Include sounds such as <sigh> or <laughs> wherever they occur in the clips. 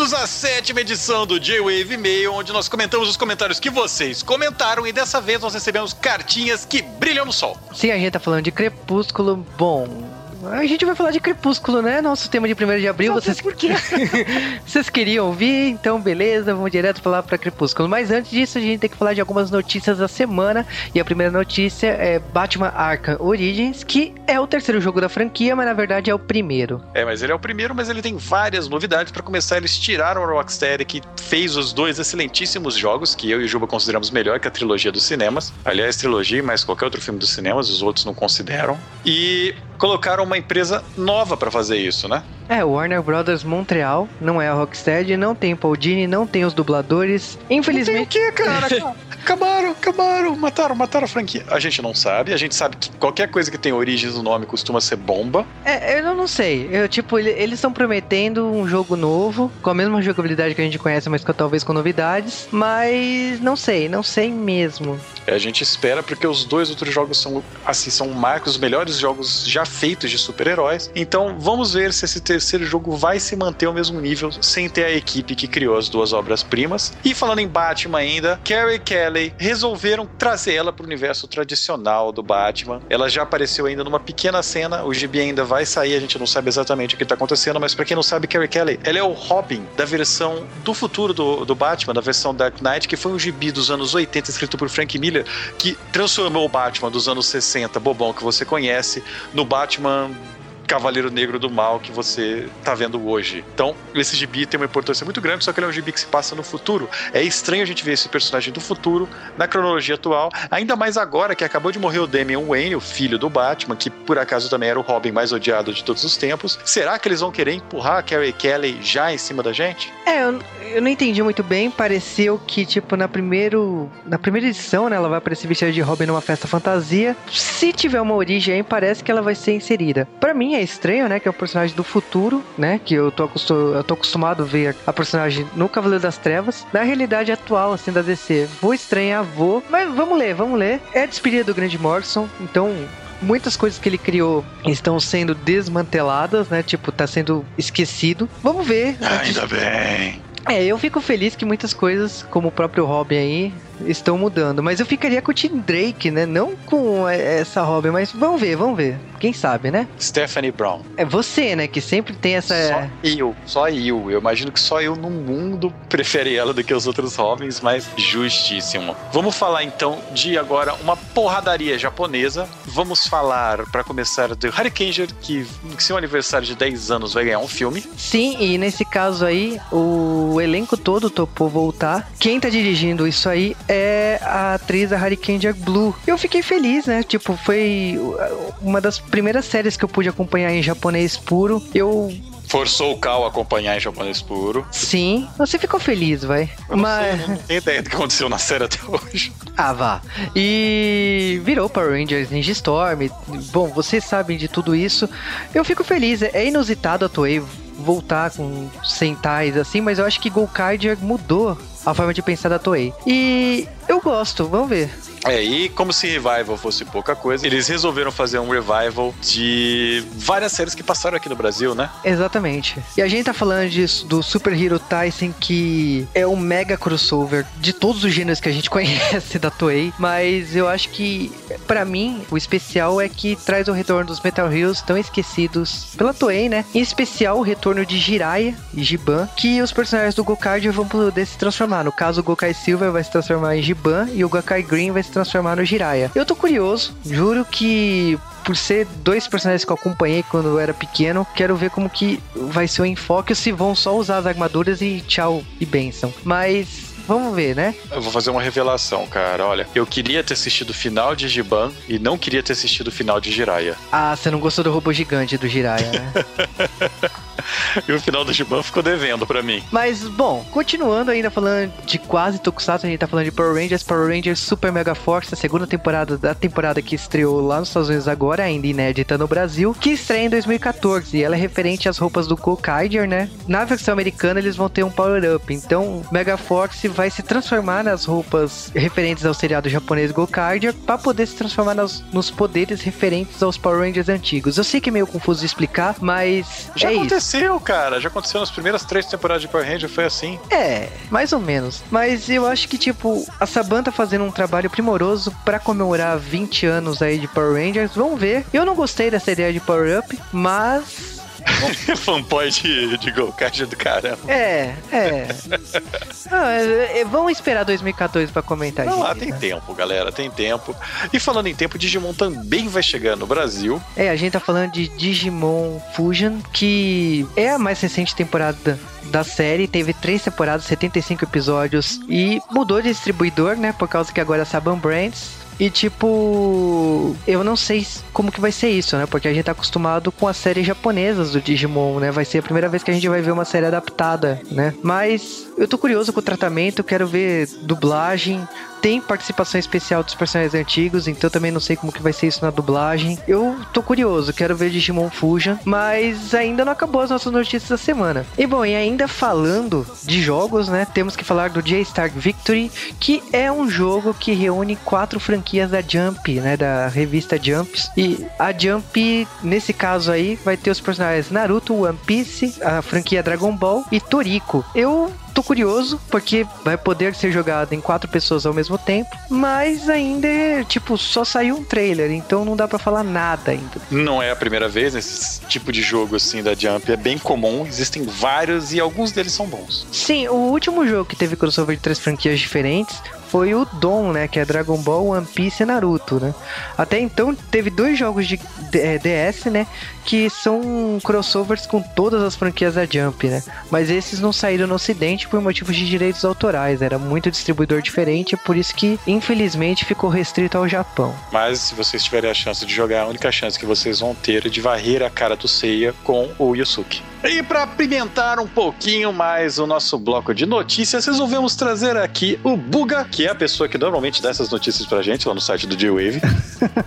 bem-vindos à sétima edição do J-Wave Mail, onde nós comentamos os comentários que vocês comentaram e dessa vez nós recebemos cartinhas que brilham no sol. Sim, a gente tá falando de Crepúsculo. Bom, a gente vai falar de Crepúsculo, né? Nosso tema de 1 de abril. Só vocês... por quê? <laughs> vocês queriam ouvir? Então, beleza, vamos direto falar pra Crepúsculo. Mas antes disso, a gente tem que falar de algumas notícias da semana. E a primeira notícia é Batman Arkham Origins, que é o terceiro jogo da franquia, mas na verdade é o primeiro. É, mas ele é o primeiro, mas ele tem várias novidades. Para começar, eles tiraram o Rocksteady, que fez os dois excelentíssimos jogos, que eu e o Juba consideramos melhor que a trilogia dos cinemas. Aliás, trilogia, mas qualquer outro filme dos cinemas, os outros não consideram. E colocaram uma empresa nova para fazer isso, né? É, Warner Brothers Montreal, não é a Rocksteady, não tem Paul Dini, não tem os dubladores. Infelizmente. Não tem o quê, cara? <laughs> acabaram, acabaram, mataram, mataram a franquia. A gente não sabe, a gente sabe que qualquer coisa que tem origens no nome costuma ser bomba. É, eu não sei. Eu, tipo, eles estão prometendo um jogo novo, com a mesma jogabilidade que a gente conhece, mas com, talvez com novidades. Mas não sei, não sei mesmo. É, a gente espera porque os dois outros jogos são, assim, são marcos, os melhores jogos já feitos de super-heróis. Então vamos ver se esse terceiro jogo vai se manter ao mesmo nível sem ter a equipe que criou as duas obras-primas. E falando em Batman ainda, Carrie Kelly resolveram trazer ela para o universo tradicional do Batman. Ela já apareceu ainda numa pequena cena, o gibi ainda vai sair, a gente não sabe exatamente o que está acontecendo, mas para quem não sabe, Carrie Kelly, ela é o Robin da versão do futuro do, do Batman, da versão Dark Knight, que foi um gibi dos anos 80 escrito por Frank Miller, que transformou o Batman dos anos 60, bobão que você conhece, no Batman Cavaleiro Negro do Mal que você tá vendo hoje. Então, esse gibi tem uma importância muito grande, só que ele é um gibi que se passa no futuro. É estranho a gente ver esse personagem do futuro na cronologia atual, ainda mais agora que acabou de morrer o Damian Wayne, o filho do Batman, que por acaso também era o Robin mais odiado de todos os tempos. Será que eles vão querer empurrar a Carrie Kelly já em cima da gente? É, eu, eu não entendi muito bem. Pareceu que, tipo, na, primeiro, na primeira edição, né, ela vai aparecer vestida de Robin numa festa fantasia. Se tiver uma origem parece que ela vai ser inserida. Para mim, é estranho, né? Que é um personagem do futuro, né? Que eu tô, acostum, eu tô acostumado a ver a personagem no Cavaleiro das Trevas. Na realidade atual, assim, da DC. Vou estranhar, vou. Mas vamos ler, vamos ler. É a despedida do Grande Morrison, então muitas coisas que ele criou estão sendo desmanteladas, né? Tipo, tá sendo esquecido. Vamos ver. Ainda bem. É, eu fico feliz que muitas coisas, como o próprio Robin aí, estão mudando. Mas eu ficaria com o Tim Drake, né? Não com essa Robin, mas vamos ver, vamos ver. Quem sabe, né? Stephanie Brown. É você, né? Que sempre tem essa. Só eu, só eu. Eu imagino que só eu no mundo <laughs> prefere ela do que os outros Robins, mas justíssimo. Vamos falar então de agora uma porradaria japonesa. Vamos falar, para começar, do Hurricaneer, que em seu aniversário de 10 anos vai ganhar um filme. Sim, e nesse caso aí, o elenco todo topou voltar. Quem tá dirigindo isso aí é a atriz a Hurricane Blue. Eu fiquei feliz, né? Tipo, foi uma das primeiras séries que eu pude acompanhar em japonês puro. Eu forçou o Cal a acompanhar em japonês puro. Sim, você ficou feliz, vai. Eu Mas... não, tenho ideia do que aconteceu na série até hoje. Ah, vá. E virou Power Rangers Ninja Storm. Bom, vocês sabem de tudo isso. Eu fico feliz. É inusitado a Toei voltar com Sentais assim, mas eu acho que Gokaiger mudou a forma de pensar da Toei. E eu gosto, vamos ver. É, e como se Revival fosse pouca coisa, eles resolveram fazer um revival de várias séries que passaram aqui no Brasil, né? Exatamente. E a gente tá falando disso, do Super Hero Tyson, que é um mega crossover de todos os gêneros que a gente <laughs> conhece da Toei, mas eu acho que, para mim, o especial é que traz o retorno dos Metal Heroes tão esquecidos pela Toei, né? Em especial o retorno de Jiraiya e Giban, que os personagens do Gokard vão poder se transformar. No caso, o Gokai Silver vai se transformar em Giban e o Gokai Green vai se transformar no Jiraiya. Eu tô curioso, juro que por ser dois personagens que eu acompanhei quando eu era pequeno, quero ver como que vai ser o enfoque, se vão só usar as armaduras e tchau e benção. Mas vamos ver, né? Eu vou fazer uma revelação, cara. Olha, eu queria ter assistido o final de Giban e não queria ter assistido o final de Jiraiya. Ah, você não gostou do robô gigante do Jiraiya, né? <laughs> <laughs> e o final do Giban ficou devendo para mim. Mas, bom, continuando ainda falando de quase Tokusatsu, a gente tá falando de Power Rangers, Power Rangers Super Mega Force, a segunda temporada da temporada que estreou lá nos Estados Unidos agora, ainda inédita no Brasil, que estreia em 2014. E ela é referente às roupas do Gokaiger, né? Na versão americana eles vão ter um power-up. Então, Mega Force vai se transformar nas roupas referentes ao seriado japonês Gokaiger para poder se transformar nas, nos poderes referentes aos Power Rangers antigos. Eu sei que é meio confuso de explicar, mas já é aconteceu aconteceu, cara. Já aconteceu nas primeiras três temporadas de Power Ranger, foi assim. É, mais ou menos. Mas eu acho que, tipo, a Saban tá fazendo um trabalho primoroso para comemorar 20 anos aí de Power Rangers. Vamos ver. Eu não gostei dessa ideia de Power Up, mas <laughs> Fanboy de, de Golcard do caramba. É, é. ah, é, é vamos esperar 2014 pra comentar Não, isso. Lá tem né? tempo, galera, tem tempo. E falando em tempo, Digimon também vai chegar no Brasil. É, a gente tá falando de Digimon Fusion, que é a mais recente temporada da série, teve três temporadas, 75 episódios e mudou de distribuidor, né? Por causa que agora é Saban Brands e tipo, eu não sei como que vai ser isso, né? Porque a gente tá acostumado com as séries japonesas do Digimon, né? Vai ser a primeira vez que a gente vai ver uma série adaptada, né? Mas eu tô curioso com o tratamento, quero ver dublagem, tem participação especial dos personagens antigos, então também não sei como que vai ser isso na dublagem. Eu tô curioso, quero ver Digimon Fusion, mas ainda não acabou as nossas notícias da semana. E bom, e ainda falando de jogos, né, temos que falar do J-Star Victory, que é um jogo que reúne quatro franquias da Jump, né, da revista Jumps. E a Jump, nesse caso aí, vai ter os personagens Naruto, One Piece, a franquia Dragon Ball e Toriko. Eu tô curioso, porque vai poder ser jogado em quatro pessoas ao mesmo tempo, mas ainda é, tipo, só saiu um trailer, então não dá para falar nada ainda. Não é a primeira vez esse tipo de jogo assim da Jump, é bem comum, existem vários e alguns deles são bons. Sim, o último jogo que teve crossover de três franquias diferentes foi o Dom, né? Que é Dragon Ball, One Piece e Naruto, né? Até então teve dois jogos de DS, né? Que são crossovers com todas as franquias da Jump, né? Mas esses não saíram no ocidente por motivos de direitos autorais. Era muito distribuidor diferente, por isso que, infelizmente, ficou restrito ao Japão. Mas se vocês tiverem a chance de jogar, a única chance que vocês vão ter é de varrer a cara do Seiya com o Yusuke. E para apimentar um pouquinho mais o nosso bloco de notícias, resolvemos trazer aqui o Buga, que é a pessoa que normalmente dá essas notícias pra gente lá no site do J-Wave.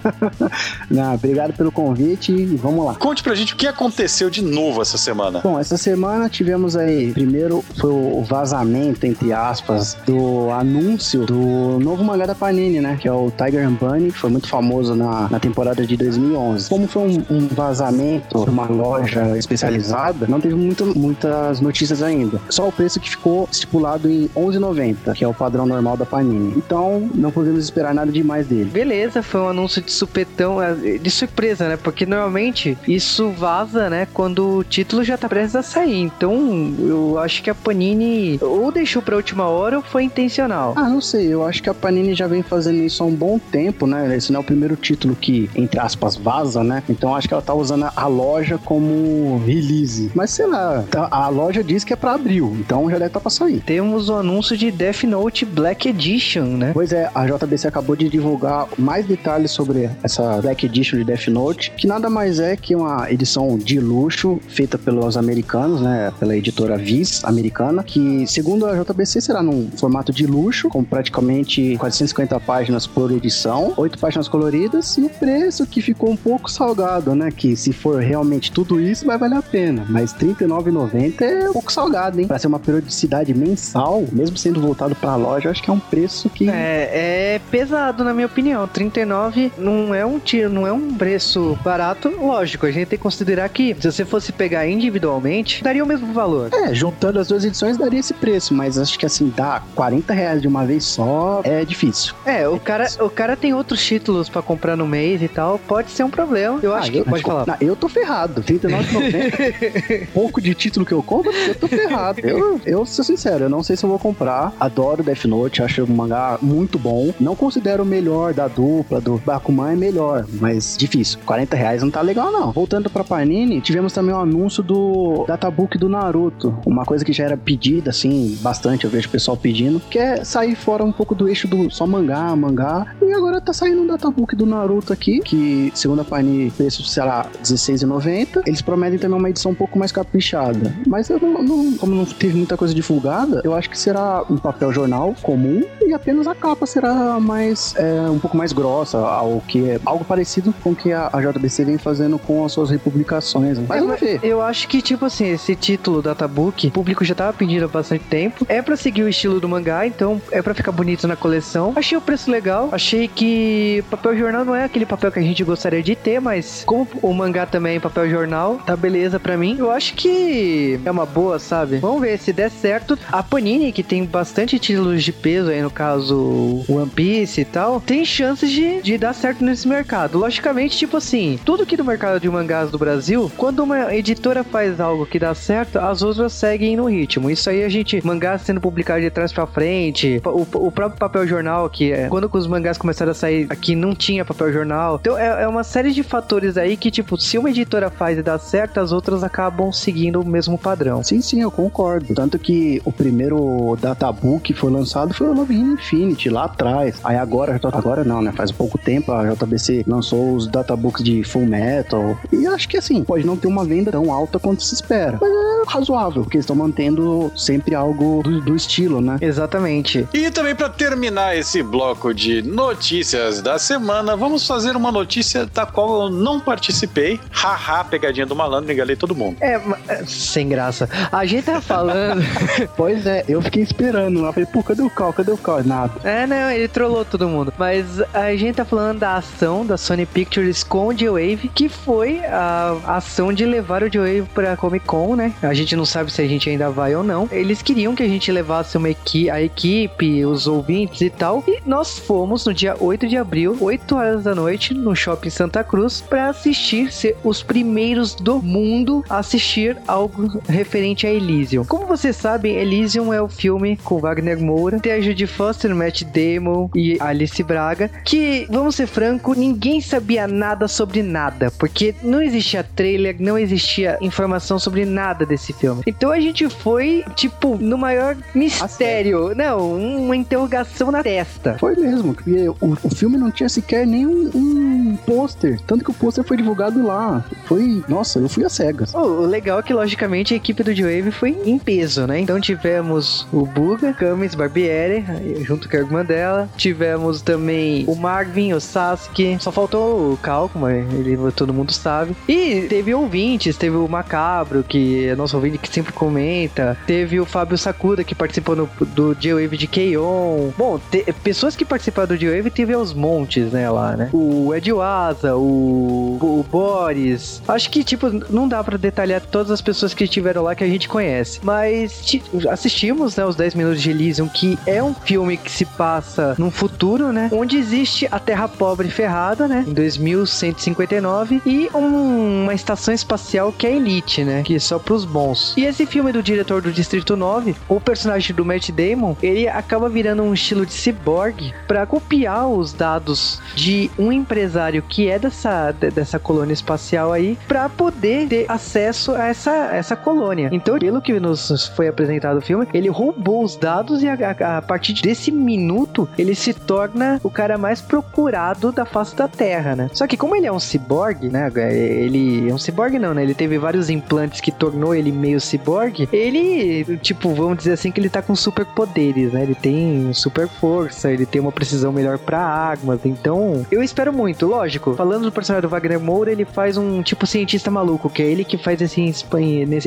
<laughs> Não, obrigado pelo convite e vamos lá. Conte pra gente o que aconteceu de novo essa semana. Bom, essa semana tivemos aí, primeiro foi o vazamento, entre aspas, do anúncio do novo mangá da Panini, né? Que é o Tiger and Bunny, que foi muito famoso na, na temporada de 2011. Como foi um, um vazamento de uma loja especializada, não teve muito, muitas notícias ainda. Só o preço que ficou estipulado em 11,90, que é o padrão normal da Panini. Então, não podemos esperar nada demais dele. Beleza, foi um anúncio de supetão, é, de surpresa, né? Porque normalmente isso vaza, né? Quando o título já tá prestes a sair. Então, eu acho que a Panini ou deixou pra última hora ou foi intencional. Ah, não sei. Eu acho que a Panini já vem fazendo isso há um bom tempo, né? Esse não é o primeiro título que, entre aspas, vaza, né? Então, acho que ela tá usando a loja como release. Mas sei lá, tá, a loja diz que é pra abril, então já deve estar tá pra sair. Temos o anúncio de Death Note Black Edition, né? Pois é, a JBC acabou de divulgar mais detalhes sobre essa Black Edition de Death Note, que nada mais é que uma edição de luxo feita pelos americanos, né? Pela editora Viz americana, que segundo a JBC será num formato de luxo, com praticamente 450 páginas por edição, 8 páginas coloridas e o preço que ficou um pouco salgado, né? Que se for realmente tudo isso, vai valer a pena. Mas R$ 39,90 é um pouco salgado, hein? Pra ser uma periodicidade mensal, mesmo sendo voltado pra loja, acho que é um preço que. É, é pesado, na minha opinião. 39 não é um tiro, não é um preço barato. Lógico, a gente tem que considerar que se você fosse pegar individualmente, daria o mesmo valor. É, juntando as duas edições daria esse preço, mas acho que assim, dá 40 reais de uma vez só é difícil. É, o, é cara, difícil. o cara tem outros títulos para comprar no mês e tal, pode ser um problema. Eu ah, acho eu, que. Pode falar. Não, eu tô ferrado. 39,90. <laughs> pouco de título que eu compro, eu tô ferrado. <laughs> Eu, eu sou sincero, eu não sei se eu vou comprar. Adoro Death Note, acho o mangá muito bom. Não considero o melhor da dupla, do Bakuman é melhor, mas difícil. 40 reais não tá legal, não. Voltando pra Panini, tivemos também o um anúncio do databook do Naruto. Uma coisa que já era pedida, assim, bastante, eu vejo o pessoal pedindo, que é sair fora um pouco do eixo do só mangá, mangá. E agora tá saindo um databook do Naruto aqui, que segundo a Panini, preço, sei lá, R$16,90. Eles prometem também uma edição um pouco mais caprichada. Mas eu não, não, como não teve muita coisa divulgada, eu acho que será um papel jornal comum e apenas a capa será mais é, um pouco mais grossa, ao que é algo parecido com o que a, a JBC vem fazendo com as suas republicações. Mas vamos ver. Eu acho que, tipo assim, esse título Databook, o público já tava pedindo há bastante tempo. É para seguir o estilo do mangá, então é para ficar bonito na coleção. Achei o preço legal. Achei que papel jornal não é aquele papel que a gente gostaria de ter, mas como o mangá também é papel jornal, tá beleza para mim. Eu acho que é uma boa, sabe? Vamos ver se der certo. A Panini, que tem bastante títulos de peso aí, no caso One Piece e tal, tem chances de, de dar certo nesse mercado. Logicamente, tipo assim, tudo que no mercado de mangás do Brasil, quando uma editora faz algo que dá certo, as outras seguem no ritmo. Isso aí a gente, mangás sendo publicado de trás pra frente, o, o próprio papel jornal, que é, quando os mangás começaram a sair aqui não tinha papel jornal. Então é, é uma série de fatores aí que, tipo, se uma editora faz e dá certo, as outras acabam seguindo o mesmo padrão. Sim, sim, eu concordo. Tanto que o primeiro databook que foi lançado foi o Love Infinity, lá atrás. Aí agora, agora não, né? Faz pouco tempo a JBC lançou os databooks de Full Metal. E acho que assim, pode não ter uma venda tão alta quanto se espera. Mas é razoável, porque estão mantendo sempre algo do, do estilo, né? Exatamente. E também para terminar esse bloco de notícias da semana, vamos fazer uma notícia da qual eu não participei. Haha, pegadinha do malandro, engalei todo mundo. É, é, sem graça. A gente tá falando. <laughs> pois é, eu fiquei esperando lá. Falei, pô, cadê o Cal? Cadê o Cal? Nada. É, não, ele trollou todo mundo. Mas a gente tá falando da ação da Sony Pictures com o J-Wave, que foi a ação de levar o J-Wave pra Comic Con, né? A gente não sabe se a gente ainda vai ou não. Eles queriam que a gente levasse uma equi a equipe, os ouvintes e tal. E nós fomos no dia 8 de abril, 8 horas da noite, no Shopping Santa Cruz, para assistir, ser os primeiros do mundo a assistir algo referente a Elysium. Como vocês sabem, Elysium é o filme com Wagner Moura, tem a Judy Foster, Matt Damon e Alice Braga, que, vamos ser franco, ninguém sabia nada sobre nada, porque não existia trailer, não existia informação sobre nada desse filme. Então a gente foi, tipo, no maior mistério. Não, uma interrogação na testa. Foi mesmo, porque o, o filme não tinha sequer nenhum um pôster. Tanto que o pôster foi divulgado lá. Foi. Nossa, eu fui às cegas. Oh, o legal é que, logicamente, a equipe do J-Wave foi em peso, né? Então tivemos o Buga, Camis, Barbieri, junto com a irmã dela. Tivemos também o Marvin, o Sasuke. Só faltou o Cal, como ele, todo mundo sabe. E teve ouvintes, teve o Macabro, que é nosso ouvinte que sempre comenta. Teve o Fábio Sakuda, que participou no, do J-Wave de K-On! Bom, te, pessoas que participaram do J-Wave teve aos montes, né, lá, né? O Ed Waza, o, o Boris. Acho que, tipo, não dá para detalhar todas as pessoas que estiveram lá que a gente conhece. Mas assistimos, né, os 10 minutos de Elysium, que é um filme que se passa num futuro, né? Onde existe a Terra Pobre Ferrada, né? Em 2159. E um, uma estação espacial que é Elite, né? Que é só pros bons. E esse filme do diretor do Distrito 9, o personagem do Matt Damon, ele acaba virando um estilo de cyborg para copiar os dados de um empresário que é dessa, dessa colônia espacial aí, para poder ter acesso a essa, essa colônia. Então, pelo que nos foi apresentado o filme, ele roubou os dados e a, a, a partir desse minuto ele se torna o cara mais procurado da face da Terra, né? Só que como ele é um cyborg, né? Ele é um cyborg não, né? Ele teve vários implantes que tornou ele meio cyborg. Ele, tipo, vamos dizer assim que ele tá com super poderes, né? Ele tem super força, ele tem uma precisão melhor para armas. Então, eu espero muito, lógico. Falando do personagem do Wagner Moura, ele faz um tipo cientista maluco, que é ele que faz esse,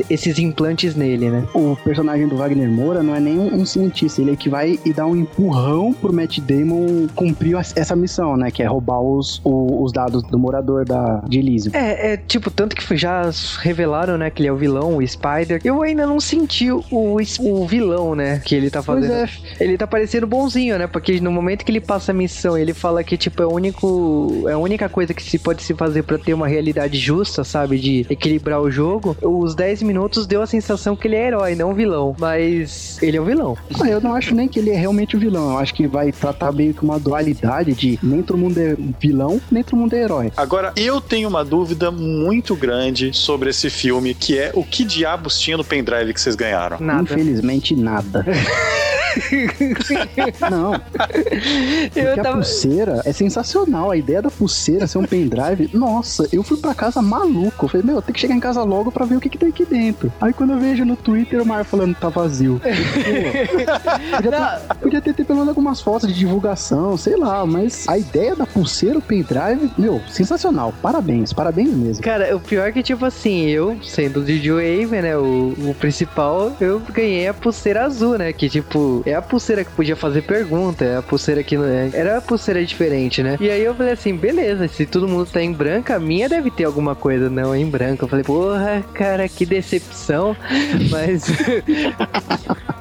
esses implantes nele, né? O personagem do Wagner Moura não é nem um cientista, ele é que vai e dá um empurrão pro Matt Damon cumprir essa missão, né? Que é roubar os, os dados do morador da, de Elysium. É, é, tipo, tanto que já revelaram, né, que ele é o vilão, o Spider. Eu ainda não senti o, o vilão, né, que ele tá fazendo. É. Ele tá parecendo bonzinho, né? Porque no momento que ele passa a missão, ele fala que, tipo, é o único. É a única coisa que se pode se fazer para ter uma realidade justa, sabe? De equilibrar o jogo. Os 10 minutos deu a sensação que ele é herói, não vilão. Mas ele é o vilão. Ah, eu não acho nem que ele é realmente o vilão. Eu acho que vai tratar meio que uma dualidade de nem todo mundo é vilão, nem todo mundo é herói. Agora, eu tenho uma dúvida muito grande sobre esse filme, que é o que diabos tinha no pendrive que vocês ganharam? Nada. Infelizmente, nada. <laughs> <laughs> Não. Porque eu tava... a pulseira é sensacional. A ideia da pulseira ser um pendrive. Nossa, eu fui pra casa maluco. Eu falei, meu, tem que chegar em casa logo pra ver o que, que tem aqui dentro. Aí quando eu vejo no Twitter o Mar falando tá vazio. <laughs> podia, ter, podia ter, ter pelo menos algumas fotos de divulgação, sei lá. Mas a ideia da pulseira, o pendrive, meu, sensacional. Parabéns, parabéns mesmo. Cara, o pior é que, tipo assim, eu, sendo o DJ Wave, né, o, o principal, eu ganhei a pulseira azul, né? Que, tipo, é a pulseira que podia fazer pergunta, é a pulseira que não é. Era a pulseira diferente, né? E aí eu falei assim, beleza, se todo mundo tá em branca, a minha deve ter alguma coisa não em branco. Eu falei, porra, cara, que decepção. <laughs> Mas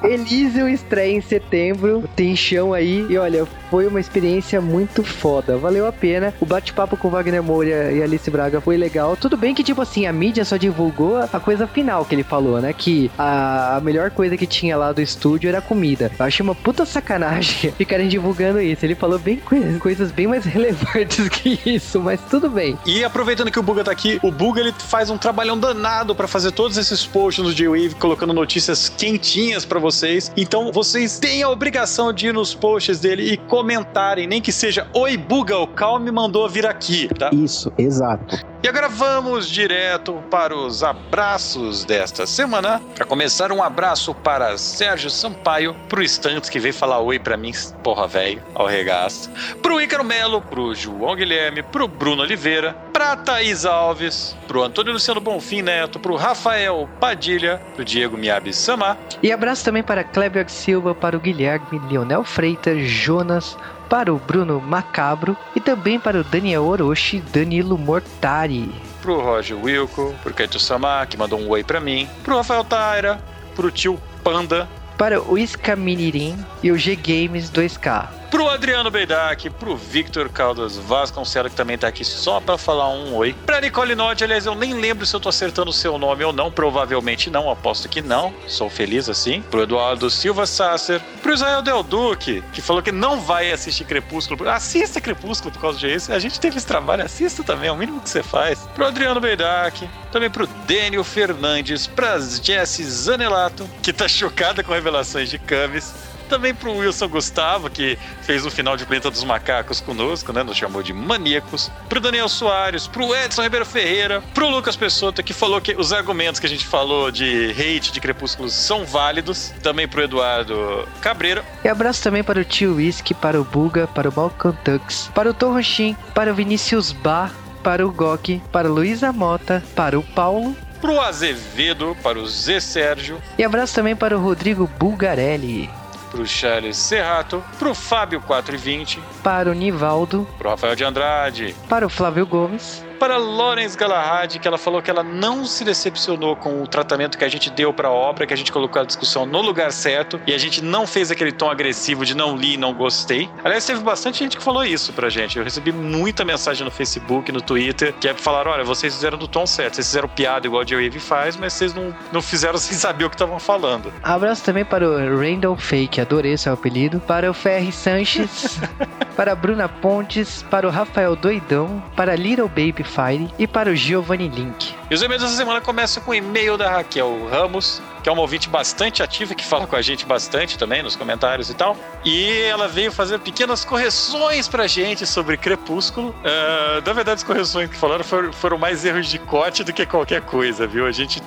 Elysium estreia em setembro, tem chão aí. E olha, foi uma experiência muito foda. Valeu a pena. O bate-papo com Wagner Moura e Alice Braga foi legal. Tudo bem que, tipo assim, a mídia só divulgou a coisa final que ele falou, né? Que a, a melhor coisa que tinha lá do estúdio era a comida. Eu achei uma puta sacanagem <laughs> ficarem divulgando isso. Ele falou bem coisas, bem mais <laughs> relevantes que isso, mas tudo bem. E aproveitando que o Buga tá aqui, o Buga ele faz um trabalhão danado para fazer todos esses posts no J-Wave, colocando notícias quentinhas para vocês. Então vocês têm a obrigação de ir nos posts dele e comentarem, nem que seja Oi Buga, o Cal me mandou vir aqui, tá? Isso, exato. E agora vamos direto para os abraços desta semana. Para começar, um abraço para Sérgio Sampaio, pro Stantes que veio falar oi para mim, porra velho, ao regaço. Pro Ícaro Melo, pro João Guilherme, pro Bruno Oliveira, pra Thaís Alves, pro Antônio Luciano Bonfim Neto, pro Rafael Padilha, pro Diego Miyabi Samar. E abraço também para Kleber Silva, para o Guilherme, Leonel Freitas, Jonas, para o Bruno Macabro e também para o Daniel Orochi, Danilo Mortari. Pro Roger Wilco, pro Keito Samar, que mandou um oi pra mim, pro Rafael Taira, pro tio Panda, para o Isca Minirim e o G Games 2K. Pro Adriano Beidac, pro Victor Caldas Vasconcelos, que também tá aqui só pra falar um oi. Pra Nicole Nod, aliás, eu nem lembro se eu tô acertando o seu nome ou não, provavelmente não, aposto que não, sou feliz assim. Pro Eduardo Silva Sasser, pro Israel Del Duque, que falou que não vai assistir Crepúsculo. Assista Crepúsculo por causa disso. A gente teve esse trabalho, assista também, é o mínimo que você faz. Pro Adriano Beidac, também pro Daniel Fernandes, pra Jessie Zanelato, que tá chocada com revelações de Camis também pro Wilson Gustavo, que fez o final de Planeta dos Macacos conosco, né? Nos chamou de maníacos. Pro Daniel Soares, pro Edson Ribeiro Ferreira, pro Lucas Pessota, que falou que os argumentos que a gente falou de hate de Crepúsculos são válidos. Também pro Eduardo Cabreira. E abraço também para o Tio Whisky, para o Buga, para o Balkan Tux, para o Tom Rochim, para o Vinícius Bar, para o Gok, para o Luísa Mota, para o Paulo, pro Azevedo, para o Zé Sérgio. E abraço também para o Rodrigo Bulgarelli pro Charles Serrato, pro Fábio 420, para o Nivaldo, pro Rafael de Andrade, para o Flávio Gomes, para Lawrence Galahad, que ela falou que ela não se decepcionou com o tratamento que a gente deu para a obra, que a gente colocou a discussão no lugar certo e a gente não fez aquele tom agressivo de não li, não gostei. Aliás, teve bastante gente que falou isso pra gente. Eu recebi muita mensagem no Facebook, no Twitter, que é falaram: olha, vocês fizeram do tom certo, vocês fizeram piada igual a Joe faz, mas vocês não, não fizeram <laughs> sem saber o que estavam falando. Abraço também para o Randall Fake, adorei seu apelido, para o Ferri Sanches, <laughs> para a Bruna Pontes, para o Rafael Doidão, para Little Baby Fire e para o Giovanni Link. E os e-mails dessa semana começam com o e-mail da Raquel Ramos, que é uma ouvinte bastante ativa, que fala com a gente bastante também nos comentários e tal. E ela veio fazer pequenas correções pra gente sobre Crepúsculo. Uh, na verdade, as correções que falaram foram, foram mais erros de corte do que qualquer coisa, viu? A gente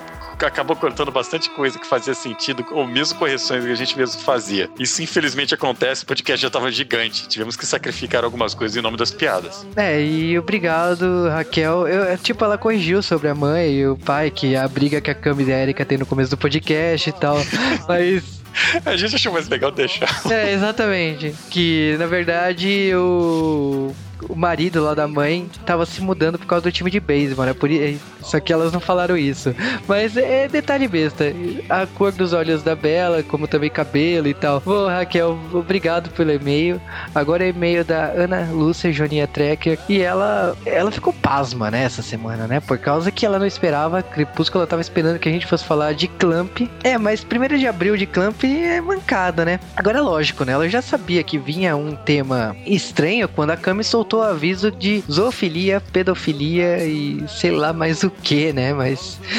acabou cortando bastante coisa que fazia sentido, ou mesmo correções que a gente mesmo fazia. Isso infelizmente acontece, o podcast já tava gigante. Tivemos que sacrificar algumas coisas em nome das piadas. É, e obrigado, Raquel. Eu, é, tipo, ela corrigiu sobre a mãe e o pai, que a briga que a Cami e a Erika tem no começo do podcast e tal. <laughs> Mas a gente achou mais legal deixar. É, exatamente. Que, na verdade, o o marido lá da mãe tava se mudando por causa do time de beisebol, né? Por, só que elas não falaram isso. Mas é detalhe besta. A cor dos olhos da Bela, como também cabelo e tal. Bom, Raquel, obrigado pelo e-mail. Agora é e-mail da Ana Lúcia Jonia Trecker. E ela, ela ficou pasma, né, essa semana, né? Por causa que ela não esperava. Crepúsculo, ela tava esperando que a gente fosse falar de Clamp. É, mas primeiro de abril de Clamp é mancada, né? Agora é lógico, né? Ela já sabia que vinha um tema estranho quando a Cami soltou soltou aviso de zoofilia, pedofilia e sei lá mais o que, né? Mas. <laughs>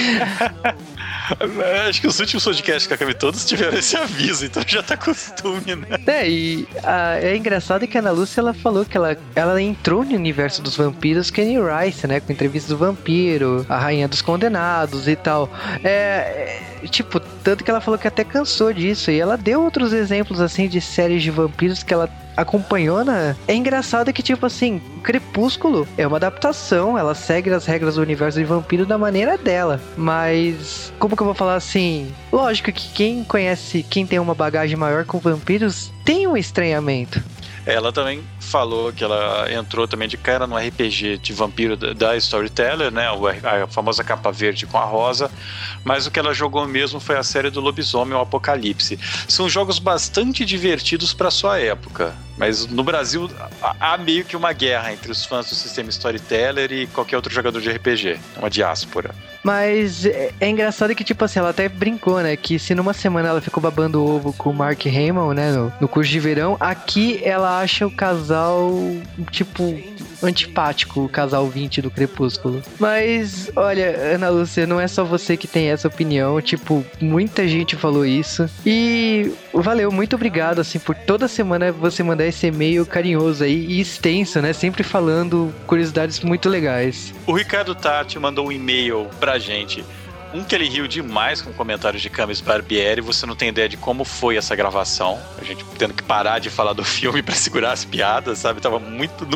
Acho que os últimos podcasts que acabei todos tiveram esse aviso, então já tá costume, né? É, e a, é engraçado que a Ana Lúcia ela falou que ela, ela entrou no universo dos vampiros Kenny Rice, né? Com entrevista do vampiro, a rainha dos condenados e tal. É tipo, tanto que ela falou que até cansou disso. E ela deu outros exemplos, assim, de séries de vampiros que ela acompanhou, né? É engraçado que, tipo assim, Crepúsculo é uma adaptação, ela segue as regras do universo de vampiro da maneira dela. Mas, como que eu vou falar assim? Lógico que quem conhece, quem tem uma bagagem maior com vampiros, tem um estranhamento. Ela também falou que ela entrou também de cara no RPG de vampiro da Storyteller, né? A famosa capa verde com a rosa. Mas o que ela jogou mesmo foi a série do Lobisomem, o Apocalipse. São jogos bastante divertidos para sua época. Mas no Brasil há meio que uma guerra entre os fãs do sistema Storyteller e qualquer outro jogador de RPG. Uma diáspora. Mas é, é, engraçado que, tipo assim, ela até brincou, né? Que se numa semana ela ficou babando ovo com o Mark Hamill, né? No, no curso de verão, aqui ela acha o casal, tipo, antipático, o casal 20 do Crepúsculo. Mas, olha, Ana Lúcia, não é só você que tem essa opinião. Tipo, muita gente falou isso. E valeu, muito obrigado, assim, por toda semana você mandar esse e-mail carinhoso aí e extenso, né? Sempre falando curiosidades muito legais. O Ricardo Tati mandou um e-mail pra gente um que ele riu demais com comentários de Camis Barbieri. Você não tem ideia de como foi essa gravação. A gente tendo que parar de falar do <laughs> filme para segurar as piadas, sabe? Tava muito.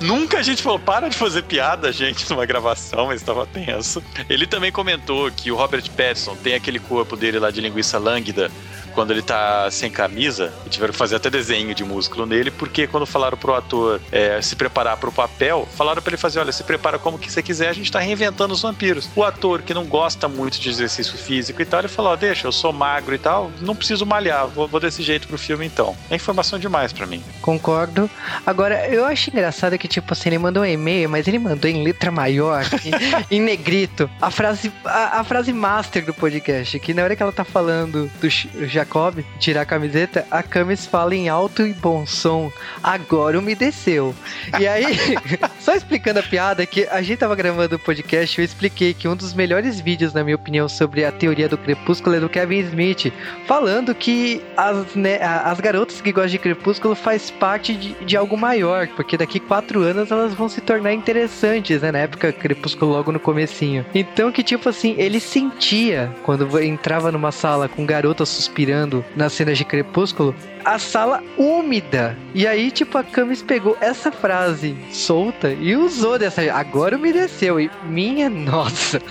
Nunca a gente falou, para de fazer piada, gente, <laughs> numa gravação, mas tava tenso. Ele também comentou que o Robert Pattinson tem aquele corpo dele lá de linguiça lânguida quando ele tá sem camisa, tiveram que fazer até desenho de músculo nele, porque quando falaram pro ator é, se preparar pro papel, falaram para ele fazer: olha, se prepara como que você quiser, a gente tá reinventando os vampiros. O ator que não gosta muito de exercício físico e tal, ele falou: oh, deixa, eu sou magro e tal, não preciso malhar, vou, vou desse jeito pro filme então. É informação demais para mim. Concordo. Agora, eu acho engraçado que, tipo assim, ele mandou um e-mail, mas ele mandou em letra maior, <laughs> em, em negrito, a frase, a, a, frase master do podcast, que na hora que ela tá falando do já Jacob tirar a camiseta, a Camis fala em alto e bom som. Agora umedeceu. E aí, <laughs> só explicando a piada, que a gente tava gravando o podcast, eu expliquei que um dos melhores vídeos, na minha opinião, sobre a teoria do crepúsculo é do Kevin Smith, falando que as, né, as garotas que gostam de crepúsculo faz parte de, de algo maior, porque daqui quatro anos elas vão se tornar interessantes, né? Na época crepúsculo logo no comecinho. Então que tipo assim, ele sentia quando entrava numa sala com garotas suspirando nas cenas de Crepúsculo, a sala úmida. E aí, tipo, a Camis pegou essa frase solta e usou dessa. Agora me desceu. E minha nossa. <laughs>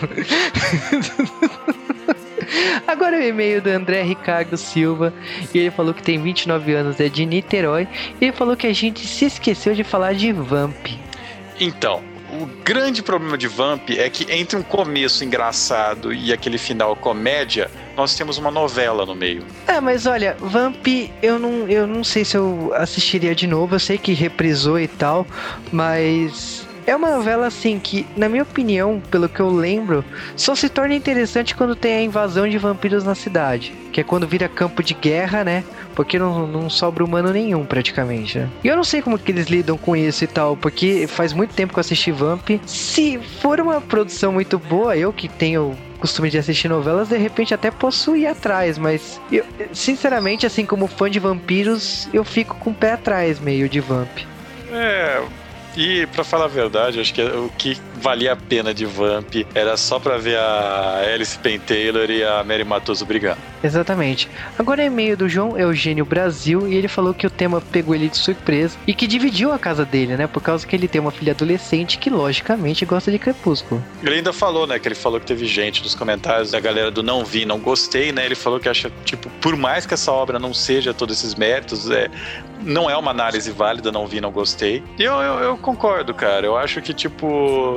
Agora o e-mail do André Ricardo Silva. E ele falou que tem 29 anos, é de Niterói. E ele falou que a gente se esqueceu de falar de Vamp. Então, o grande problema de Vamp é que entre um começo engraçado e aquele final comédia, nós temos uma novela no meio. É, mas olha, Vamp, eu não, eu não sei se eu assistiria de novo. Eu sei que reprisou e tal, mas é uma novela assim que, na minha opinião, pelo que eu lembro, só se torna interessante quando tem a invasão de vampiros na cidade. Que é quando vira campo de guerra, né? Porque não, não sobra humano nenhum, praticamente. Né? E eu não sei como que eles lidam com isso e tal, porque faz muito tempo que eu assisti Vamp. Se for uma produção muito boa, eu que tenho costume de assistir novelas, de repente até posso ir atrás, mas eu, sinceramente, assim como fã de vampiros, eu fico com o pé atrás meio de Vamp. É, e para falar a verdade, acho que o que valia a pena de Vamp era só para ver a Alice Payne Taylor e a Mary Matoso brigando. Exatamente. Agora é e-mail do João Eugênio Brasil e ele falou que o tema pegou ele de surpresa e que dividiu a casa dele, né? Por causa que ele tem uma filha adolescente que logicamente gosta de Crepúsculo. Ele ainda falou, né, que ele falou que teve gente nos comentários da galera do não vi, não gostei, né? Ele falou que acha, tipo, por mais que essa obra não seja todos esses méritos, é, não é uma análise válida, não vi, não gostei. E eu, eu, eu concordo, cara. Eu acho que, tipo,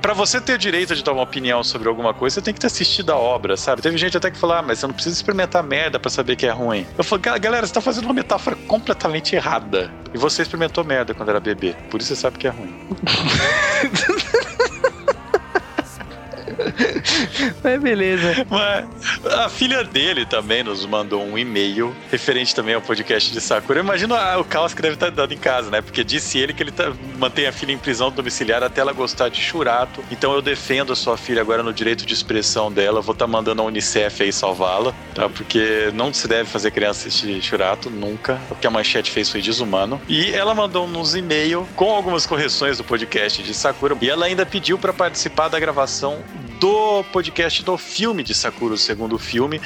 para você ter direito de dar uma opinião sobre alguma coisa, você tem que ter assistido a obra, sabe? Teve gente até que falou, ah, mas você não precisa experimentar merda para saber que é ruim. Eu falei, galera, você tá fazendo uma metáfora completamente errada. E você experimentou merda quando era bebê. Por isso você sabe que é ruim. <laughs> <laughs> Mas beleza. Mas a filha dele também nos mandou um e-mail referente também ao podcast de Sakura. Eu imagino o caos que deve estar dando em casa, né? Porque disse ele que ele tá, mantém a filha em prisão domiciliar até ela gostar de churato. Então eu defendo a sua filha agora no direito de expressão dela. Vou estar tá mandando a Unicef aí salvá-la, tá? Porque não se deve fazer criança assistir churato, nunca. O que a manchete fez foi desumano. E ela mandou uns e-mail com algumas correções do podcast de Sakura. E ela ainda pediu para participar da gravação do podcast do filme de Sakura, o segundo filme.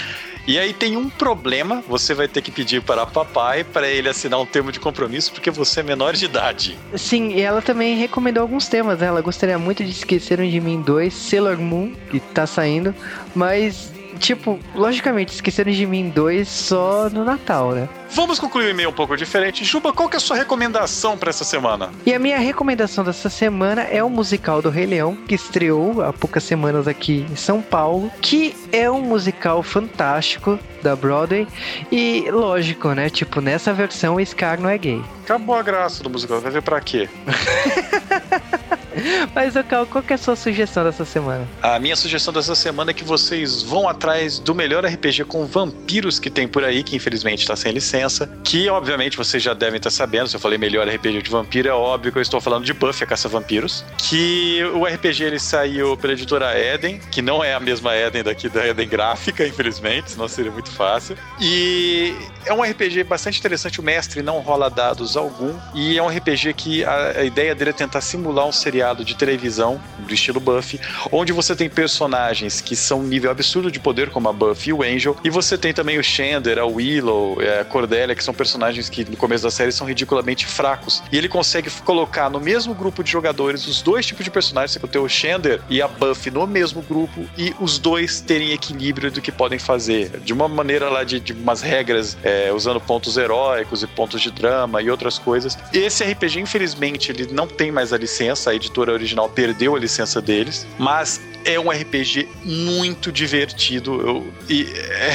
E aí tem um problema, você vai ter que pedir para papai para ele assinar um termo de compromisso porque você é menor de idade. Sim, e ela também recomendou alguns temas, né? Ela gostaria muito de Esqueceram de Mim 2, Sailor Moon, que tá saindo, mas tipo, logicamente, Esqueceram de Mim 2 só no Natal, né? Vamos concluir o e-mail um pouco diferente. Juba, qual que é a sua recomendação para essa semana? E a minha recomendação dessa semana é o musical do Rei Leão, que estreou há poucas semanas aqui em São Paulo, que é um musical fantástico da Broadway. E lógico, né? Tipo, nessa versão o Scar não é gay. Acabou a graça do musical, vai ver pra quê? <laughs> <laughs> Mas, Cal, qual que é a sua sugestão dessa semana? A minha sugestão dessa semana é que vocês vão atrás do melhor RPG com vampiros que tem por aí, que infelizmente está sem licença. Que, obviamente, vocês já devem estar sabendo. Se eu falei melhor RPG de vampiro, é óbvio que eu estou falando de Buffy, a Caça-Vampiros. Que o RPG ele saiu pela editora Eden, que não é a mesma Eden daqui da Eden Gráfica, infelizmente, senão seria muito fácil. E é um RPG bastante interessante. O mestre não rola dados algum. E é um RPG que a, a ideia dele é tentar simular um seriado seriado de televisão do estilo Buffy, onde você tem personagens que são nível absurdo de poder, como a Buffy e o Angel, e você tem também o Xander, a Willow, a Cordelia, que são personagens que no começo da série são ridiculamente fracos. E ele consegue colocar no mesmo grupo de jogadores os dois tipos de personagens, você tem o Xander e a Buffy no mesmo grupo, e os dois terem equilíbrio do que podem fazer. De uma maneira lá de, de umas regras, é, usando pontos heróicos e pontos de drama e outras coisas. Esse RPG, infelizmente, ele não tem mais a licença, a editora original perdeu a licença deles, mas é um RPG muito divertido eu, e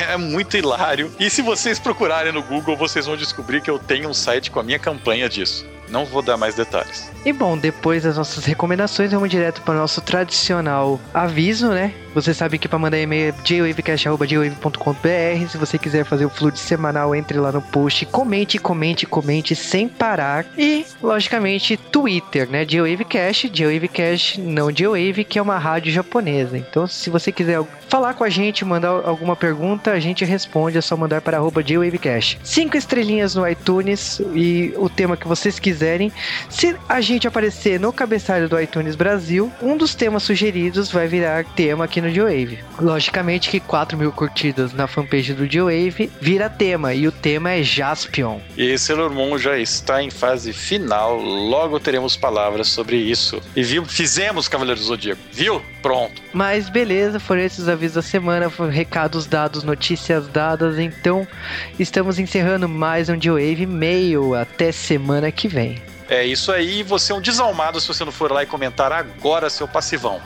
é muito hilário. E se vocês procurarem no Google, vocês vão descobrir que eu tenho um site com a minha campanha disso. Não vou dar mais detalhes. E bom, depois das nossas recomendações, vamos direto para o nosso tradicional aviso, né? Você sabe que para mandar e-mail é jwavecast.jwave.com.br. Se você quiser fazer o fluxo semanal, entre lá no post, comente, comente, comente sem parar. E, logicamente, Twitter, né? JWavecast, JWavecast, não JWave, que é uma rádio japonesa. Então, se você quiser falar com a gente, mandar alguma pergunta, a gente responde. É só mandar para arroba JWavecast. Cinco estrelinhas no iTunes e o tema que vocês quiserem. Se a gente aparecer no cabeçalho do iTunes Brasil, um dos temas sugeridos vai virar tema aqui no G-Wave. Logicamente que 4 mil curtidas na fanpage do G-Wave vira tema, e o tema é Jaspion. E Sailor Moon já está em fase final, logo teremos palavras sobre isso. E viu, fizemos Cavaleiro do Zodíaco, viu? Pronto. Mas beleza, foram esses os avisos da semana, recados dados, notícias dadas, então estamos encerrando mais um G-Wave meio até semana que vem. É isso aí, você é um desalmado se você não for lá e comentar agora seu passivão.